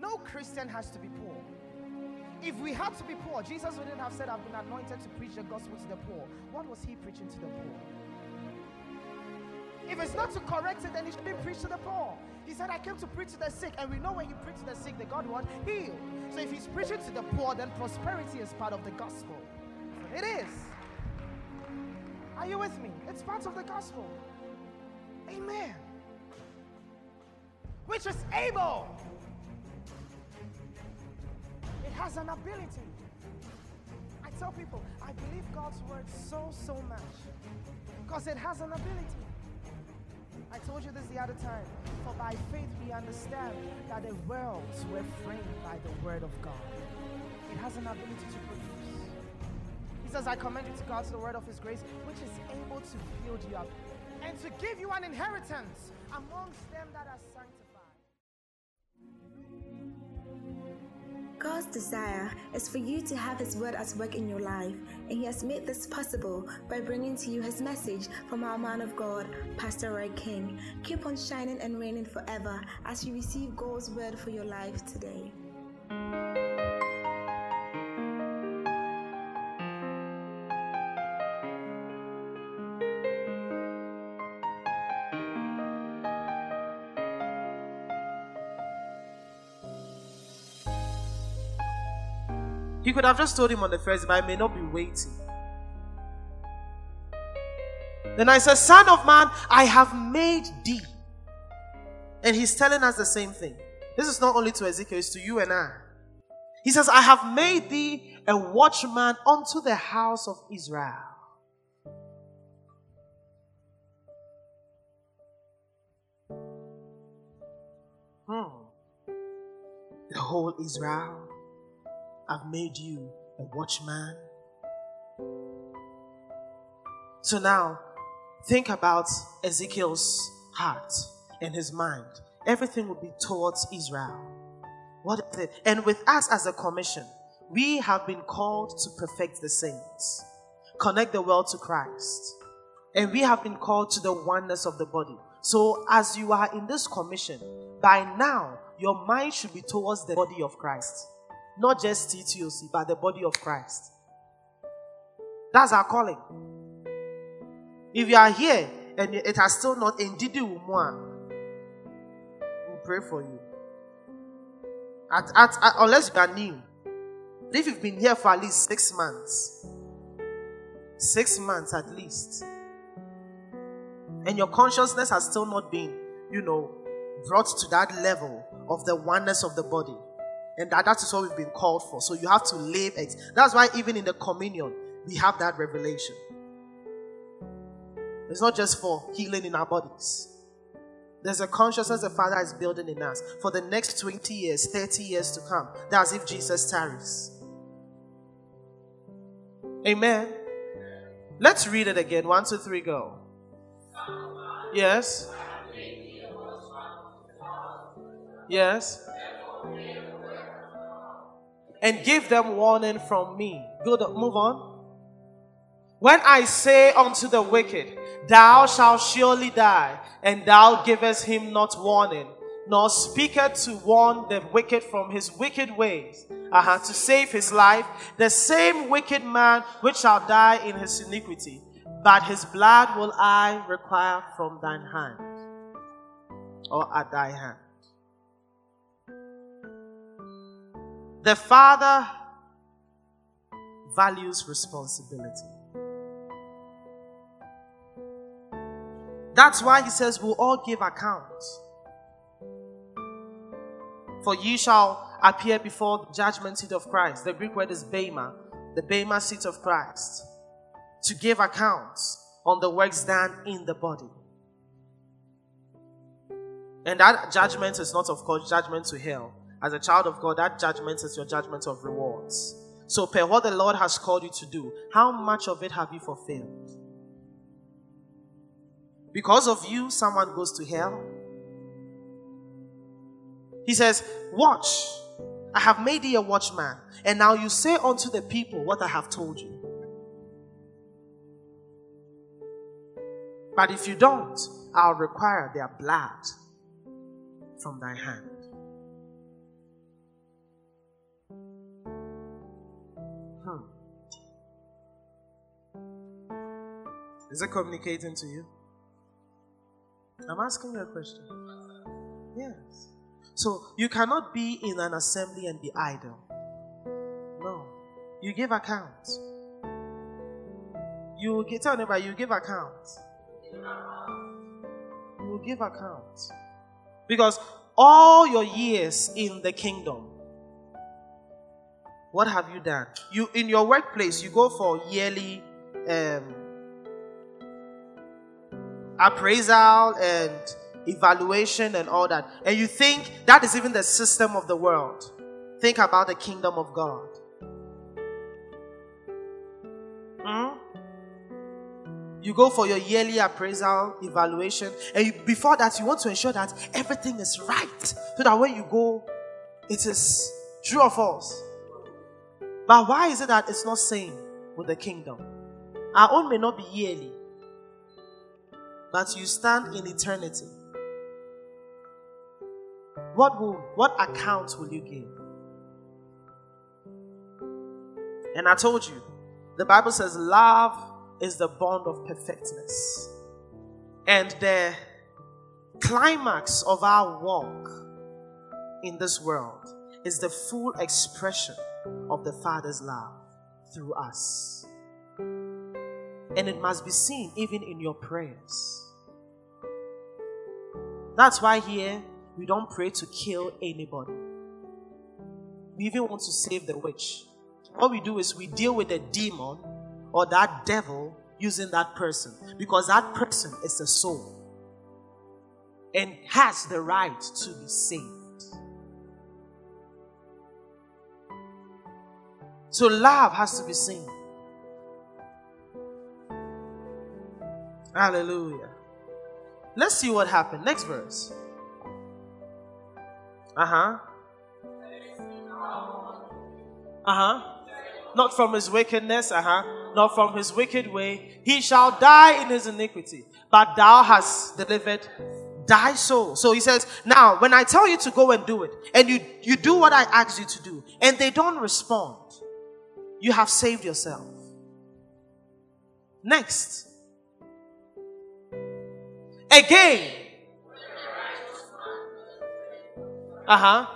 no Christian has to be poor. If we had to be poor, Jesus wouldn't have said, I've been anointed to preach the gospel to the poor. What was he preaching to the poor? If it's not to correct it, then he should be preached to the poor. He said, I came to preach to the sick. And we know when he preached to the sick, the God what? Heal. So if he's preaching to the poor, then prosperity is part of the gospel. It is. Are you with me? It's part of the gospel. Amen. Which is able. Has an ability. I tell people, I believe God's word so, so much because it has an ability. I told you this the other time. For by faith we understand that the worlds were framed by the word of God. It has an ability to produce. He says, I commend you to God the word of his grace, which is able to build you up and to give you an inheritance amongst them that are God's desire is for you to have His word at work in your life, and He has made this possible by bringing to you His message from our man of God, Pastor Roy King. Keep on shining and reigning forever as you receive God's word for your life today. He could have just told him on the first, but I may not be waiting. Then I said, Son of man, I have made thee. And he's telling us the same thing. This is not only to Ezekiel, it's to you and I. He says, I have made thee a watchman unto the house of Israel. Hmm. The whole Israel. I've made you a watchman. So now, think about Ezekiel's heart and his mind. Everything will be towards Israel. What is it? And with us as a commission, we have been called to perfect the saints, connect the world to Christ. And we have been called to the oneness of the body. So, as you are in this commission, by now, your mind should be towards the body of Christ. Not just TTOC, but the body of Christ. That's our calling. If you are here and it has still not umwa, we'll pray for you. At, at, at, unless you are new. If you've been here for at least six months, six months at least, and your consciousness has still not been, you know, brought to that level of the oneness of the body, and that, that is what we've been called for. So you have to live it. That's why even in the communion, we have that revelation. It's not just for healing in our bodies. There's a consciousness the Father is building in us for the next 20 years, 30 years to come. That's if Jesus tarries. Amen. Let's read it again. One, two, three, go. Yes. Yes and give them warning from me. Good, move on. When I say unto the wicked, Thou shalt surely die, and thou givest him not warning, nor speaketh to warn the wicked from his wicked ways, uh-huh, to save his life, the same wicked man which shall die in his iniquity, but his blood will I require from thine hand, or at thy hand. The Father values responsibility. That's why he says, We'll all give accounts. For ye shall appear before the judgment seat of Christ. The Greek word is Bema, the Bema seat of Christ, to give accounts on the works done in the body. And that judgment is not, of course, judgment to hell, as a child of God, that judgment is your judgment of rewards. So, per what the Lord has called you to do, how much of it have you fulfilled? Because of you, someone goes to hell. He says, Watch, I have made thee a watchman, and now you say unto the people what I have told you. But if you don't, I'll require their blood from thy hand. Is it communicating to you? I'm asking you a question. Yes. So you cannot be in an assembly and be idle. No. You give account. You will tell neighbor, you give account. You will give account. Because all your years in the kingdom, what have you done? You in your workplace, you go for yearly um, appraisal and evaluation and all that, and you think that is even the system of the world. Think about the kingdom of God. Hmm? You go for your yearly appraisal evaluation, and you, before that, you want to ensure that everything is right, so that when you go, it is true or false. But why is it that it's not same with the kingdom? Our own may not be yearly, but you stand in eternity. What will what account will you give? And I told you, the Bible says love is the bond of perfectness. And the climax of our walk in this world is the full expression of the Father's love through us. And it must be seen even in your prayers. That's why here we don't pray to kill anybody. We even want to save the witch. What we do is we deal with the demon or that devil using that person because that person is a soul and has the right to be saved. So love has to be seen. Hallelujah. Let's see what happened. Next verse. Uh huh. Uh huh. Not from his wickedness, uh huh. Not from his wicked way. He shall die in his iniquity. But thou hast delivered thy soul. So he says, now when I tell you to go and do it, and you, you do what I ask you to do, and they don't respond, you have saved yourself. Next. Again. Uh huh.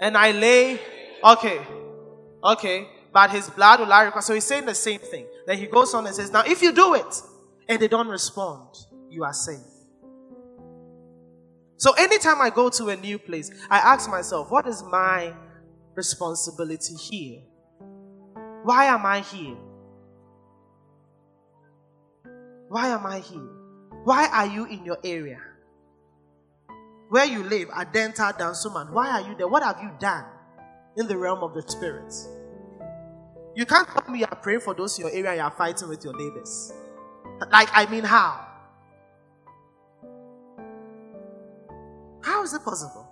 And I lay. Okay. Okay. But his blood will I require. So he's saying the same thing. Then he goes on and says, Now if you do it and they don't respond, you are safe. So anytime I go to a new place, I ask myself, what is my responsibility here? Why am I here? Why am I here? Why are you in your area? Where you live, Adenta Dansoman, why are you there? What have you done in the realm of the spirit? You can't tell me you are praying for those in your area you are fighting with your neighbors. Like, I mean, how? How is it possible?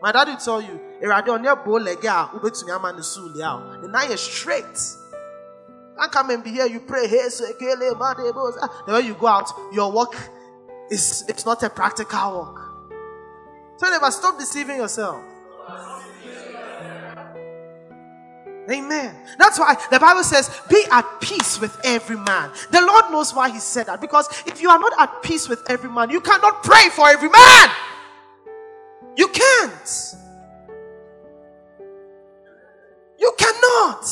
My dad will tell you, Erade on your bow leg out, ube to yaman the. The night is straight. I come and be here, you pray, hey, the way you go out, your work is it's not a practical work. So never stop deceiving yourself. Amen. That's why the Bible says, be at peace with every man. The Lord knows why He said that. Because if you are not at peace with every man, you cannot pray for every man. You can't. You cannot.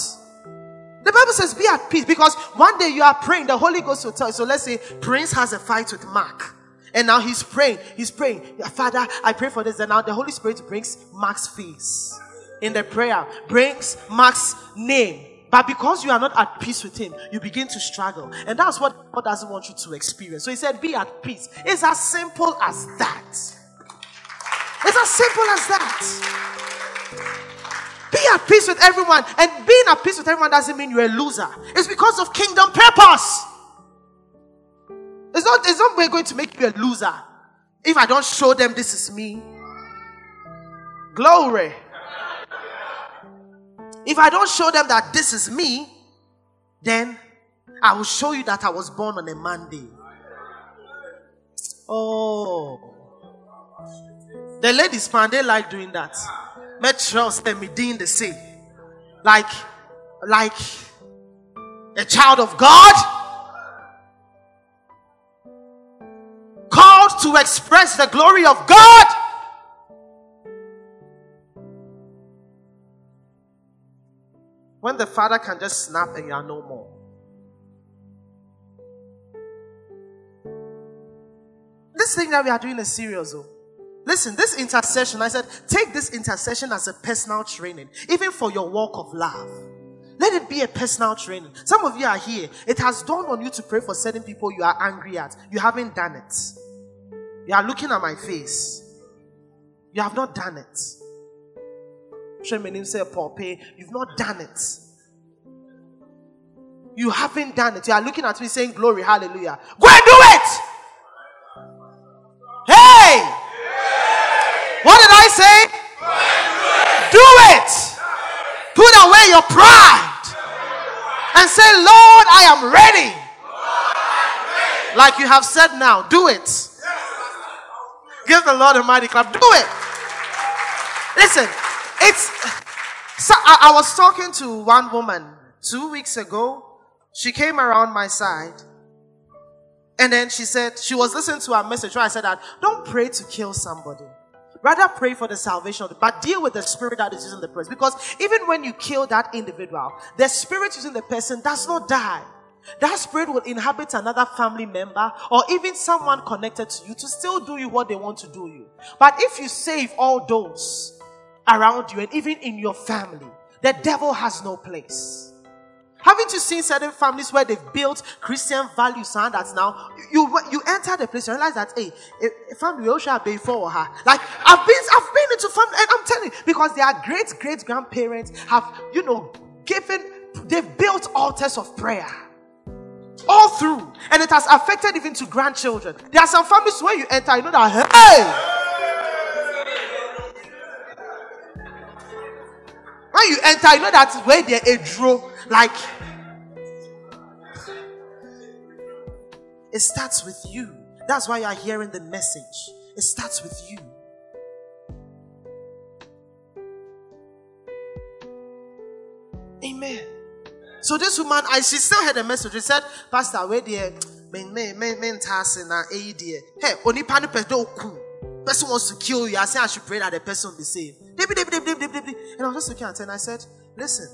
Bible says, be at peace because one day you are praying, the Holy Ghost will tell you. So let's say Prince has a fight with Mark. And now he's praying. He's praying. Father, I pray for this. And now the Holy Spirit brings Mark's face in the prayer, brings Mark's name. But because you are not at peace with him, you begin to struggle. And that's what God doesn't want you to experience. So he said, Be at peace. It's as simple as that. It's as simple as that. Be at peace with everyone. And being at peace with everyone doesn't mean you're a loser. It's because of kingdom purpose. It's not, it's not we're going to make you a loser. If I don't show them this is me. Glory. If I don't show them that this is me, then I will show you that I was born on a Monday. Oh. The ladies, man, they like doing that. Like, like a child of God. Called to express the glory of God. When the father can just snap and you are no more. This thing that we are doing is serious, though. Listen, this intercession, I said, take this intercession as a personal training, even for your walk of love. Let it be a personal training. Some of you are here. It has dawned on you to pray for certain people you are angry at. You haven't done it. You are looking at my face. You have not done it. You've not done it. You haven't done it. You are looking at me saying, Glory, hallelujah. Go and do it. I say? Do it. Put away your pride and say, Lord, I am ready. Like you have said now, do it. Give the Lord a mighty clap. Do it. Listen, it's. So I, I was talking to one woman two weeks ago. She came around my side. And then she said, she was listening to our message where I said that don't pray to kill somebody. Rather pray for the salvation, of the, but deal with the spirit that is using the person. Because even when you kill that individual, the spirit using the person does not die. That spirit will inhabit another family member or even someone connected to you to still do you what they want to do you. But if you save all those around you and even in your family, the devil has no place. Haven't you seen certain families where they've built Christian values and that now you you enter the place and realize that hey, a, family oh, will shall be for her. Like I've been I've been into family and I'm telling you because their great great grandparents have you know given they've built altars of prayer all through and it has affected even to grandchildren. There are some families where you enter, you know that hey. When you enter, you know that's where they're a draw like, it starts with you. That's why you are hearing the message. It starts with you. Amen. So this woman, I she still had a message. She said, Pastor, where the men men men men task na a. Hey, only pan person wants to kill you. I say I should pray that the person be saved. And I was just looking at her and I said, Listen,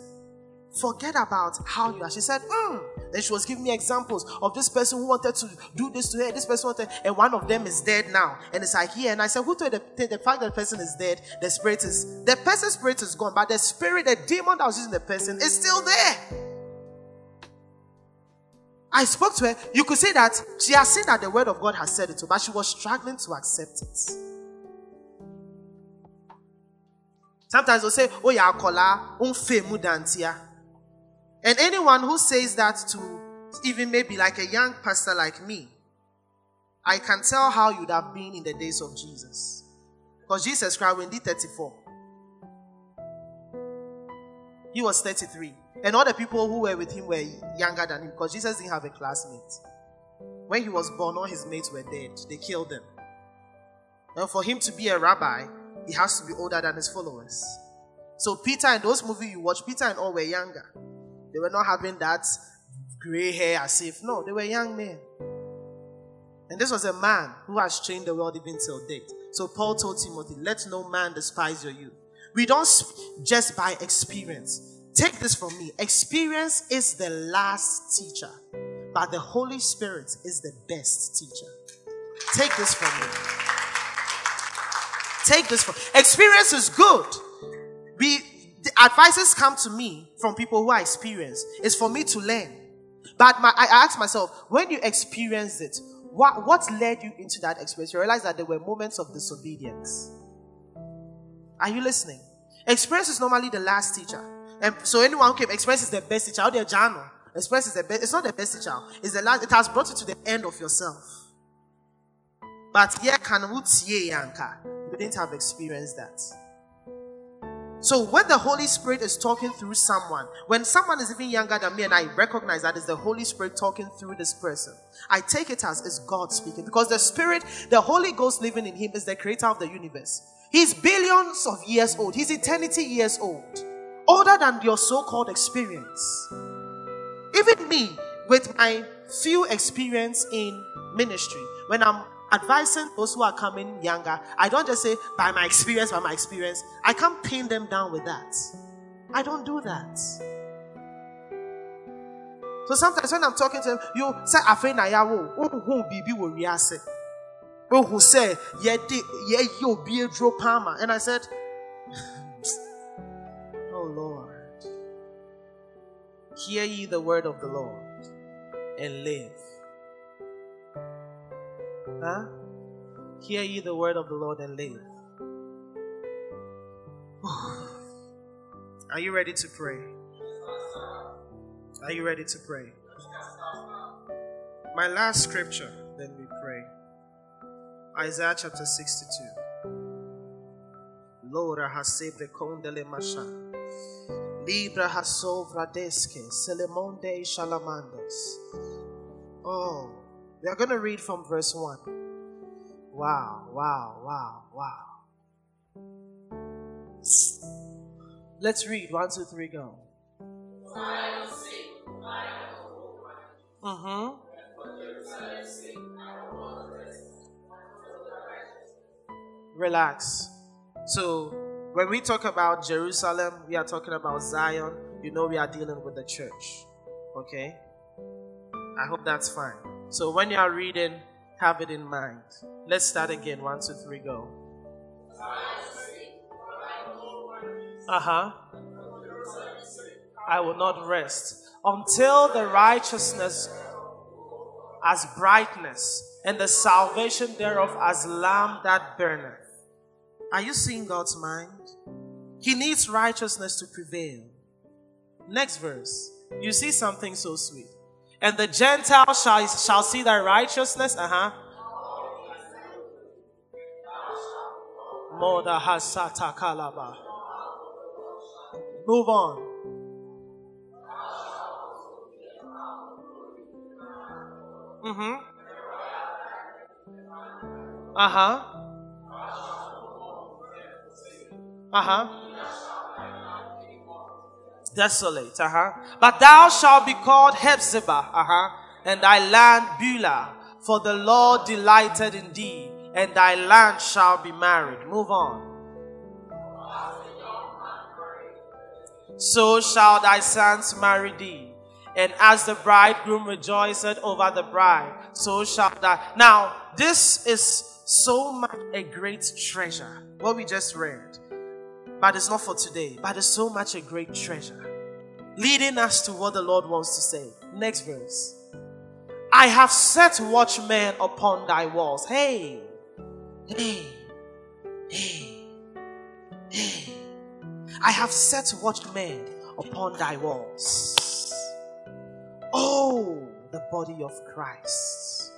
Forget about how you are. She said, mm. Then she was giving me examples of this person who wanted to do this to her. This person wanted, and one of them is dead now. And it's like here. And I said, Who told the, the fact that the person is dead? The spirit is the person's spirit is gone, but the spirit, the demon that was using the person is still there. I spoke to her. You could say that she has seen that the word of God has said it to, but she was struggling to accept it. Sometimes they'll say, Oh, yeah, kola, um, dantia. And anyone who says that to even maybe like a young pastor like me, I can tell how you'd have been in the days of Jesus. Because Jesus Christ, when he 34, he was 33. And all the people who were with him were younger than him because Jesus didn't have a classmate. When he was born, all his mates were dead. They killed them. And for him to be a rabbi, he has to be older than his followers. So Peter and those movies you watch, Peter and all were younger. They were not having that gray hair as if, no, they were young men. And this was a man who has changed the world even till date. So Paul told Timothy, let no man despise your youth. We don't just by experience. Take this from me. Experience is the last teacher, but the Holy Spirit is the best teacher. Take this from me. Take this For, experience is good. The advices come to me from people who are experienced. It's for me to learn. But my, I ask myself, when you experienced it, what, what led you into that experience? You realize that there were moments of disobedience. Are you listening? Experience is normally the last teacher. And so anyone who came, experience is the best teacher. How journal? Experience is the best. It's not the best teacher. It's the last. It has brought you to the end of yourself. But yeah, can you didn't have experienced that. So when the Holy Spirit is talking through someone, when someone is even younger than me and I recognize that is the Holy Spirit talking through this person, I take it as is God speaking because the Spirit, the Holy Ghost living in him is the creator of the universe. He's billions of years old. He's eternity years old. Older than your so called experience. Even me, with my few experience in ministry, when I'm advising those who are coming younger, I don't just say by my experience, by my experience. I can't pin them down with that. I don't do that. So sometimes when I'm talking to them, you say, "Afe na yawo, who bibi wo wiase." Who say, "Ye di ye yo be a palmer," and I said, "Oh Lord, hear ye the word of the Lord and live." Huh? Hear ye the word of the Lord and live. Are you ready to pray? Are you ready to pray? My last scripture, then we pray. Isaiah chapter 62. Lora hasebe kondele masha. Libra hasovra deske selemonde shalamandos. Oh, we are going to read from verse 1. Wow, wow, wow, wow. Let's read. One, two, three, go. Mm-hmm. Relax. So, when we talk about Jerusalem, we are talking about Zion. You know, we are dealing with the church. Okay? I hope that's fine. So, when you are reading, have it in mind. Let's start again. One, two, three, go. Uh huh. I will not rest until the righteousness as brightness and the salvation thereof as lamp that burneth. Are you seeing God's mind? He needs righteousness to prevail. Next verse. You see something so sweet. And the Gentiles shall, shall see thy righteousness. Uh huh. Move on. Mm-hmm. Uh-huh. Uh-huh. Desolate, uh-huh. But thou shalt be called Hephzibah, uh-huh, and thy land Beulah, for the Lord delighted in thee, and thy land shall be married. Move on. So shall thy sons marry thee. And as the bridegroom rejoiceth over the bride, so shall that. Now, this is so much a great treasure. What we just read. But it's not for today. But it's so much a great treasure. Leading us to what the Lord wants to say. Next verse. I have set watchmen upon thy walls. Hey, hey, hey, hey. I have set watchmen upon thy walls. Oh, the body of Christ.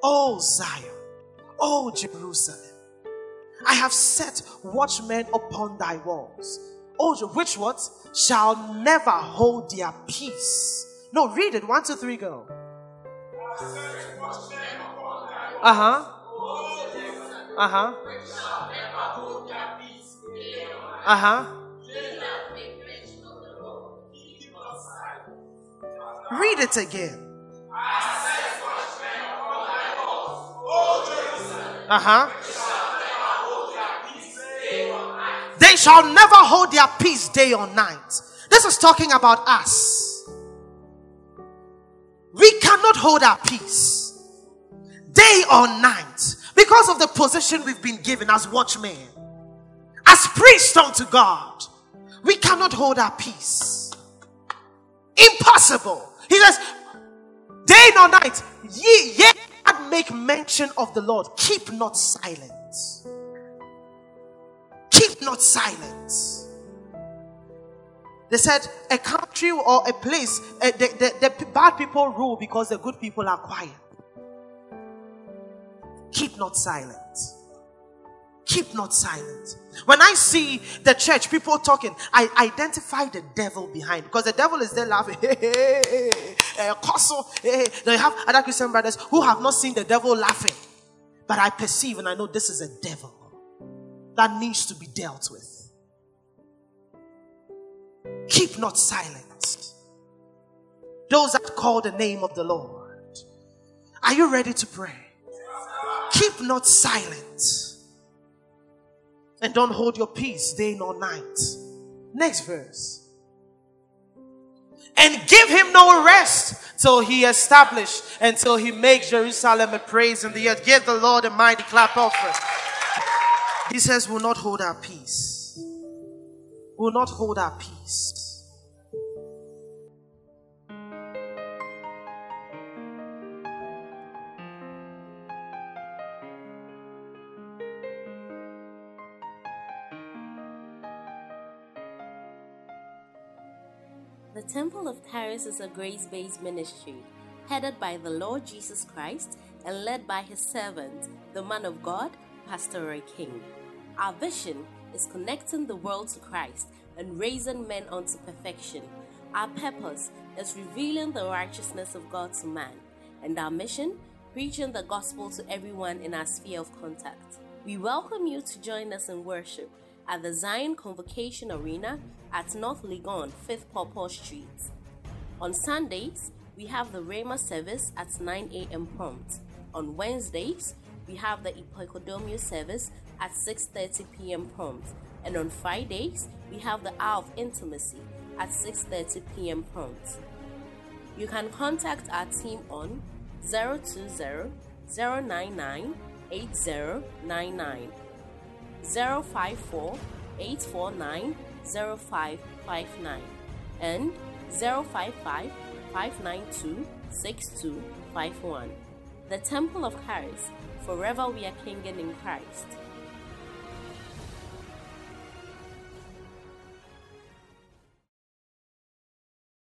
Oh, Zion. Oh, Jerusalem. I have set watchmen upon thy walls. Oh, which what? Shall never hold their peace. No, read it. One, two, three, go. Uh huh. Uh huh. Uh huh. Read it again. Uh huh. Shall never hold their peace day or night. This is talking about us. We cannot hold our peace day or night because of the position we've been given as watchmen, as priests unto God. We cannot hold our peace. Impossible. He says, day nor night, ye yet make mention of the Lord. Keep not silent. Not silent. They said a country or a place, uh, the, the, the bad people rule because the good people are quiet. Keep not silent. Keep not silent. When I see the church, people talking, I identify the devil behind because the devil is there laughing. Hey, hey. Hey, They have other Christian brothers who have not seen the devil laughing, but I perceive and I know this is a devil. That needs to be dealt with. Keep not silent. Those that call the name of the Lord, are you ready to pray? Keep not silent. And don't hold your peace day nor night. Next verse. And give him no rest till he establish, until he makes Jerusalem a praise in the earth. Give the Lord a mighty clap offering. He says, Will not hold our peace. Will not hold our peace. The Temple of Charis is a grace based ministry headed by the Lord Jesus Christ and led by his servant, the man of God, Pastor Roy King. Our vision is connecting the world to Christ and raising men unto perfection. Our purpose is revealing the righteousness of God to man, and our mission, preaching the gospel to everyone in our sphere of contact. We welcome you to join us in worship at the Zion Convocation Arena at North Legon, 5th Pawpaw Street. On Sundays, we have the Rhema service at 9 a.m. prompt. On Wednesdays, we have the Epicodomio service at 6.30 p.m. prompt. And on Fridays, we have the Hour of Intimacy at 6.30 p.m. prompt. You can contact our team on 020 099 8099 054 849 0559 and 055 592 6251. The Temple of Charis, forever we are kinging in Christ.